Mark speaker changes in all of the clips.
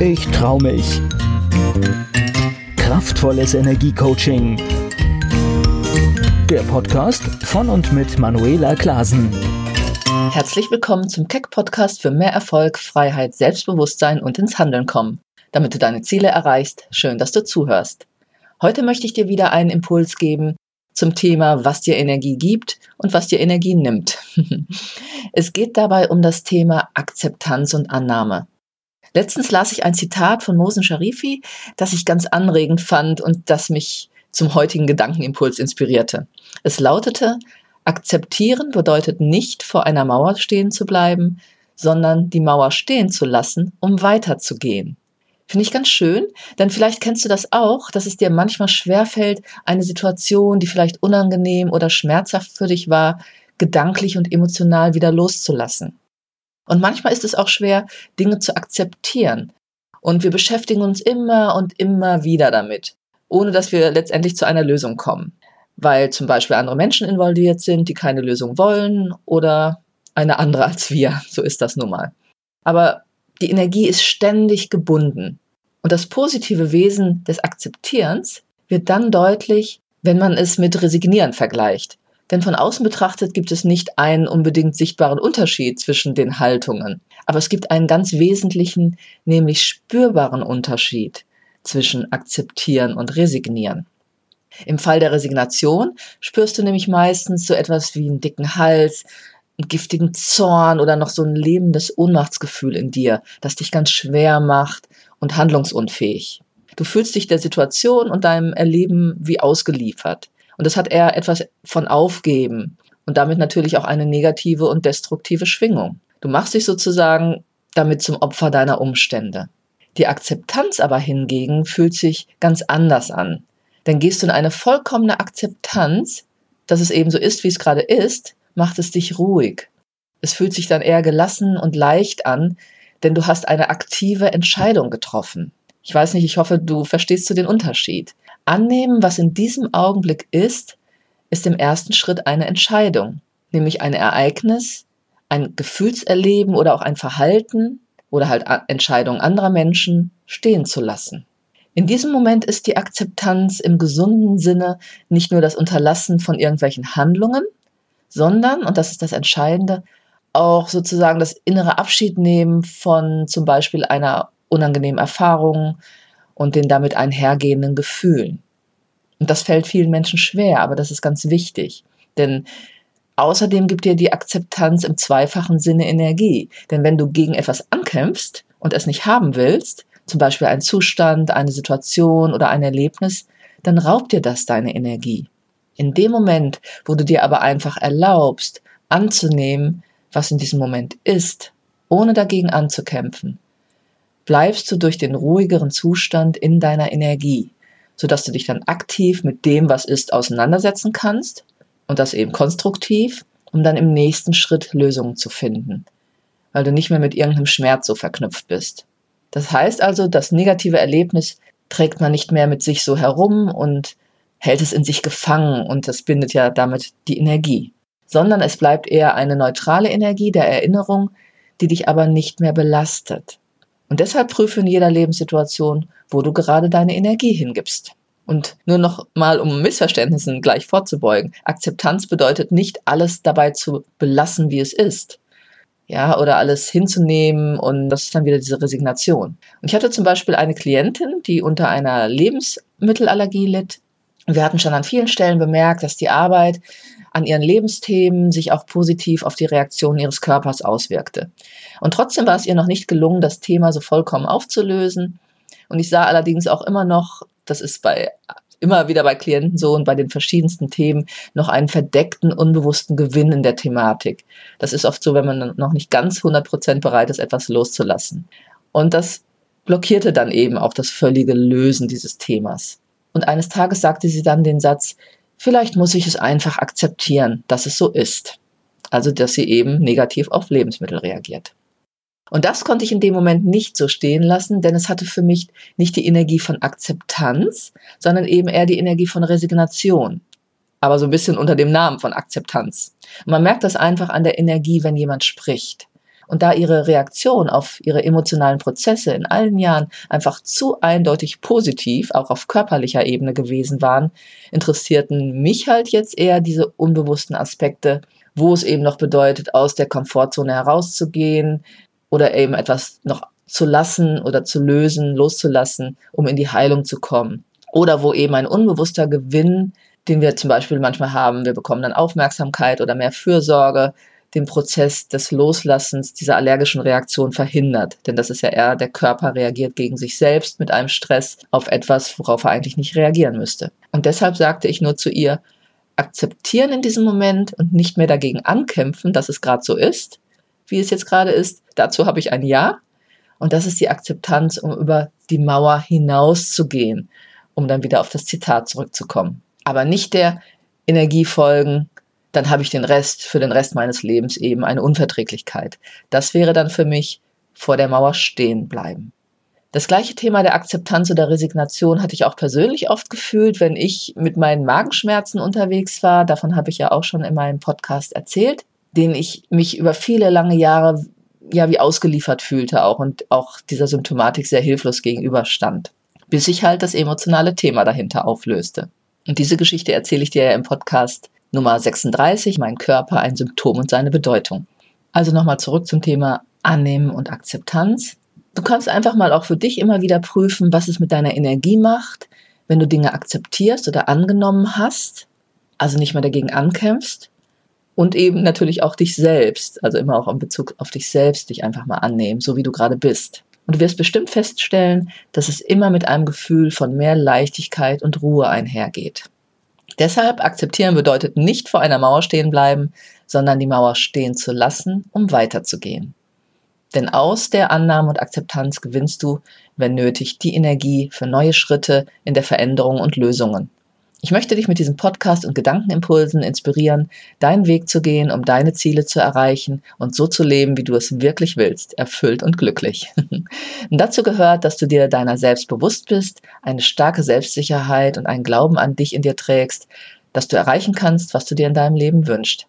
Speaker 1: Ich trau mich. Kraftvolles Energiecoaching. Der Podcast von und mit Manuela Klasen.
Speaker 2: Herzlich willkommen zum Keck Podcast für mehr Erfolg, Freiheit, Selbstbewusstsein und ins Handeln kommen. Damit du deine Ziele erreichst, schön, dass du zuhörst. Heute möchte ich dir wieder einen Impuls geben zum Thema, was dir Energie gibt und was dir Energie nimmt. es geht dabei um das Thema Akzeptanz und Annahme. Letztens las ich ein Zitat von Mosen Sharifi, das ich ganz anregend fand und das mich zum heutigen Gedankenimpuls inspirierte. Es lautete, akzeptieren bedeutet nicht vor einer Mauer stehen zu bleiben, sondern die Mauer stehen zu lassen, um weiterzugehen. Finde ich ganz schön, denn vielleicht kennst du das auch, dass es dir manchmal schwerfällt, eine Situation, die vielleicht unangenehm oder schmerzhaft für dich war, gedanklich und emotional wieder loszulassen. Und manchmal ist es auch schwer, Dinge zu akzeptieren. Und wir beschäftigen uns immer und immer wieder damit, ohne dass wir letztendlich zu einer Lösung kommen. Weil zum Beispiel andere Menschen involviert sind, die keine Lösung wollen oder eine andere als wir. So ist das nun mal. Aber die Energie ist ständig gebunden. Und das positive Wesen des Akzeptierens wird dann deutlich, wenn man es mit Resignieren vergleicht. Denn von außen betrachtet gibt es nicht einen unbedingt sichtbaren Unterschied zwischen den Haltungen. Aber es gibt einen ganz wesentlichen, nämlich spürbaren Unterschied zwischen Akzeptieren und Resignieren. Im Fall der Resignation spürst du nämlich meistens so etwas wie einen dicken Hals, einen giftigen Zorn oder noch so ein lebendes Ohnmachtsgefühl in dir, das dich ganz schwer macht und handlungsunfähig. Du fühlst dich der Situation und deinem Erleben wie ausgeliefert. Und das hat eher etwas von Aufgeben und damit natürlich auch eine negative und destruktive Schwingung. Du machst dich sozusagen damit zum Opfer deiner Umstände. Die Akzeptanz aber hingegen fühlt sich ganz anders an. Denn gehst du in eine vollkommene Akzeptanz, dass es eben so ist, wie es gerade ist, macht es dich ruhig. Es fühlt sich dann eher gelassen und leicht an, denn du hast eine aktive Entscheidung getroffen. Ich weiß nicht, ich hoffe, du verstehst du den Unterschied. Annehmen, was in diesem Augenblick ist, ist im ersten Schritt eine Entscheidung, nämlich ein Ereignis, ein Gefühlserleben oder auch ein Verhalten oder halt Entscheidungen anderer Menschen stehen zu lassen. In diesem Moment ist die Akzeptanz im gesunden Sinne nicht nur das Unterlassen von irgendwelchen Handlungen, sondern, und das ist das Entscheidende, auch sozusagen das innere Abschiednehmen von zum Beispiel einer unangenehmen Erfahrung und den damit einhergehenden Gefühlen. Und das fällt vielen Menschen schwer, aber das ist ganz wichtig. Denn außerdem gibt dir die Akzeptanz im zweifachen Sinne Energie. Denn wenn du gegen etwas ankämpfst und es nicht haben willst, zum Beispiel ein Zustand, eine Situation oder ein Erlebnis, dann raubt dir das deine Energie. In dem Moment, wo du dir aber einfach erlaubst, anzunehmen, was in diesem Moment ist, ohne dagegen anzukämpfen, bleibst du durch den ruhigeren Zustand in deiner Energie, sodass du dich dann aktiv mit dem, was ist, auseinandersetzen kannst und das eben konstruktiv, um dann im nächsten Schritt Lösungen zu finden, weil du nicht mehr mit irgendeinem Schmerz so verknüpft bist. Das heißt also, das negative Erlebnis trägt man nicht mehr mit sich so herum und hält es in sich gefangen und das bindet ja damit die Energie, sondern es bleibt eher eine neutrale Energie der Erinnerung, die dich aber nicht mehr belastet. Und deshalb prüfe in jeder Lebenssituation, wo du gerade deine Energie hingibst. Und nur noch mal, um Missverständnissen gleich vorzubeugen. Akzeptanz bedeutet nicht, alles dabei zu belassen, wie es ist. Ja, oder alles hinzunehmen und das ist dann wieder diese Resignation. Und ich hatte zum Beispiel eine Klientin, die unter einer Lebensmittelallergie litt wir hatten schon an vielen Stellen bemerkt, dass die Arbeit an ihren Lebensthemen sich auch positiv auf die Reaktion ihres Körpers auswirkte. Und trotzdem war es ihr noch nicht gelungen, das Thema so vollkommen aufzulösen. Und ich sah allerdings auch immer noch, das ist bei immer wieder bei Klienten so und bei den verschiedensten Themen noch einen verdeckten, unbewussten Gewinn in der Thematik. Das ist oft so, wenn man noch nicht ganz 100% bereit ist, etwas loszulassen. Und das blockierte dann eben auch das völlige Lösen dieses Themas. Und eines Tages sagte sie dann den Satz, vielleicht muss ich es einfach akzeptieren, dass es so ist. Also, dass sie eben negativ auf Lebensmittel reagiert. Und das konnte ich in dem Moment nicht so stehen lassen, denn es hatte für mich nicht die Energie von Akzeptanz, sondern eben eher die Energie von Resignation. Aber so ein bisschen unter dem Namen von Akzeptanz. Und man merkt das einfach an der Energie, wenn jemand spricht. Und da ihre Reaktion auf ihre emotionalen Prozesse in allen Jahren einfach zu eindeutig positiv, auch auf körperlicher Ebene gewesen waren, interessierten mich halt jetzt eher diese unbewussten Aspekte, wo es eben noch bedeutet, aus der Komfortzone herauszugehen oder eben etwas noch zu lassen oder zu lösen, loszulassen, um in die Heilung zu kommen. Oder wo eben ein unbewusster Gewinn, den wir zum Beispiel manchmal haben, wir bekommen dann Aufmerksamkeit oder mehr Fürsorge, den Prozess des Loslassens dieser allergischen Reaktion verhindert. Denn das ist ja eher, der Körper reagiert gegen sich selbst mit einem Stress auf etwas, worauf er eigentlich nicht reagieren müsste. Und deshalb sagte ich nur zu ihr, akzeptieren in diesem Moment und nicht mehr dagegen ankämpfen, dass es gerade so ist, wie es jetzt gerade ist. Dazu habe ich ein Ja. Und das ist die Akzeptanz, um über die Mauer hinauszugehen, um dann wieder auf das Zitat zurückzukommen. Aber nicht der Energie folgen, dann habe ich den Rest für den Rest meines Lebens eben eine Unverträglichkeit. Das wäre dann für mich vor der Mauer stehen bleiben. Das gleiche Thema der Akzeptanz oder Resignation hatte ich auch persönlich oft gefühlt, wenn ich mit meinen Magenschmerzen unterwegs war. Davon habe ich ja auch schon in meinem Podcast erzählt, den ich mich über viele lange Jahre ja wie ausgeliefert fühlte auch und auch dieser Symptomatik sehr hilflos gegenüberstand, bis sich halt das emotionale Thema dahinter auflöste. Und diese Geschichte erzähle ich dir ja im Podcast Nummer 36, mein Körper, ein Symptom und seine Bedeutung. Also nochmal zurück zum Thema Annehmen und Akzeptanz. Du kannst einfach mal auch für dich immer wieder prüfen, was es mit deiner Energie macht, wenn du Dinge akzeptierst oder angenommen hast, also nicht mehr dagegen ankämpfst und eben natürlich auch dich selbst, also immer auch in Bezug auf dich selbst, dich einfach mal annehmen, so wie du gerade bist. Und du wirst bestimmt feststellen, dass es immer mit einem Gefühl von mehr Leichtigkeit und Ruhe einhergeht. Deshalb akzeptieren bedeutet nicht vor einer Mauer stehen bleiben, sondern die Mauer stehen zu lassen, um weiterzugehen. Denn aus der Annahme und Akzeptanz gewinnst du, wenn nötig, die Energie für neue Schritte in der Veränderung und Lösungen. Ich möchte dich mit diesem Podcast und Gedankenimpulsen inspirieren, deinen Weg zu gehen, um deine Ziele zu erreichen und so zu leben, wie du es wirklich willst, erfüllt und glücklich. und dazu gehört, dass du dir deiner selbst bewusst bist, eine starke Selbstsicherheit und einen Glauben an dich in dir trägst, dass du erreichen kannst, was du dir in deinem Leben wünschst.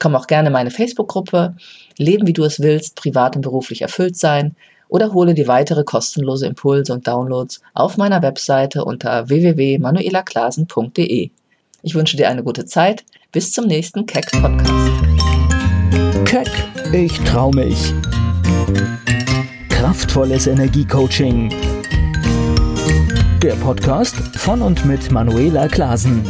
Speaker 2: Komm auch gerne in meine Facebook-Gruppe, Leben wie du es willst, privat und beruflich erfüllt sein oder hole dir weitere kostenlose Impulse und Downloads auf meiner Webseite unter www.manuelaklasen.de. Ich wünsche dir eine gute Zeit. Bis zum nächsten Keck Podcast.
Speaker 1: Keck, ich trau mich. Kraftvolles Energiecoaching. Der Podcast von und mit Manuela Klasen.